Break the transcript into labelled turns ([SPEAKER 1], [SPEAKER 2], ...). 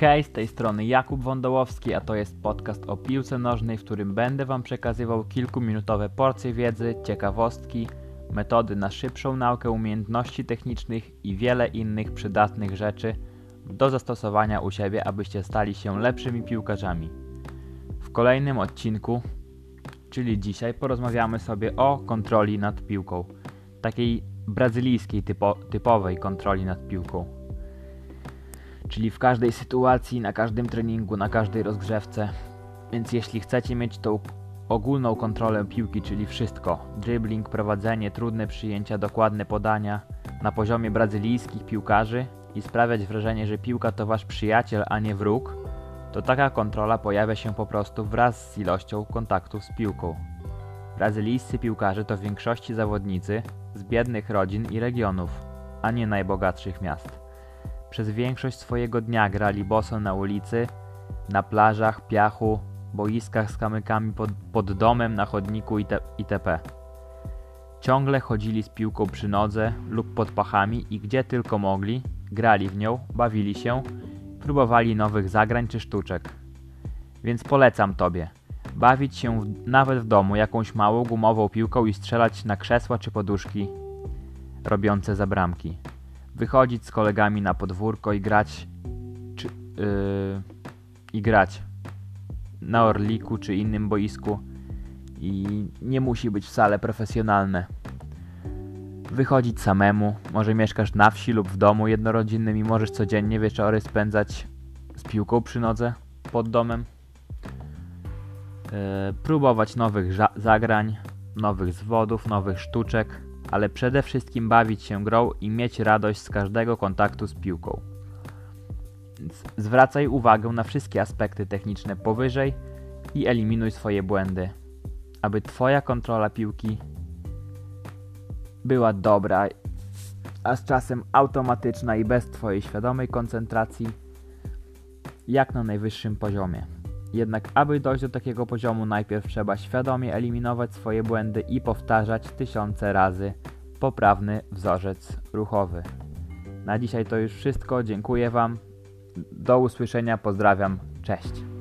[SPEAKER 1] Hej, z tej strony Jakub Wądołowski, a to jest podcast o piłce nożnej, w którym będę Wam przekazywał kilkuminutowe porcje wiedzy, ciekawostki, metody na szybszą naukę umiejętności technicznych i wiele innych przydatnych rzeczy do zastosowania u siebie, abyście stali się lepszymi piłkarzami. W kolejnym odcinku, czyli dzisiaj, porozmawiamy sobie o kontroli nad piłką, takiej brazylijskiej typo, typowej kontroli nad piłką czyli w każdej sytuacji, na każdym treningu, na każdej rozgrzewce. Więc jeśli chcecie mieć tą ogólną kontrolę piłki, czyli wszystko, dribbling, prowadzenie, trudne przyjęcia, dokładne podania na poziomie brazylijskich piłkarzy i sprawiać wrażenie, że piłka to wasz przyjaciel, a nie wróg, to taka kontrola pojawia się po prostu wraz z ilością kontaktów z piłką. Brazylijscy piłkarze to w większości zawodnicy z biednych rodzin i regionów, a nie najbogatszych miast. Przez większość swojego dnia grali boso na ulicy, na plażach, piachu, boiskach z kamykami pod, pod domem, na chodniku itp. Ciągle chodzili z piłką przy nodze lub pod pachami i gdzie tylko mogli, grali w nią, bawili się, próbowali nowych zagrań czy sztuczek. Więc polecam tobie. Bawić się w, nawet w domu jakąś małą gumową piłką i strzelać na krzesła czy poduszki robiące za bramki wychodzić z kolegami na podwórko i grać czy, yy, i grać na Orliku czy innym boisku i nie musi być wcale profesjonalne. Wychodzić samemu, może mieszkasz na wsi lub w domu jednorodzinnym i możesz codziennie wieczory spędzać z piłką przy nodze pod domem. Yy, próbować nowych zagrań, nowych zwodów, nowych sztuczek ale przede wszystkim bawić się grą i mieć radość z każdego kontaktu z piłką. Zwracaj uwagę na wszystkie aspekty techniczne powyżej i eliminuj swoje błędy, aby Twoja kontrola piłki była dobra, a z czasem automatyczna i bez Twojej świadomej koncentracji, jak na najwyższym poziomie. Jednak aby dojść do takiego poziomu, najpierw trzeba świadomie eliminować swoje błędy i powtarzać tysiące razy poprawny wzorzec ruchowy. Na dzisiaj to już wszystko. Dziękuję Wam. Do usłyszenia. Pozdrawiam. Cześć.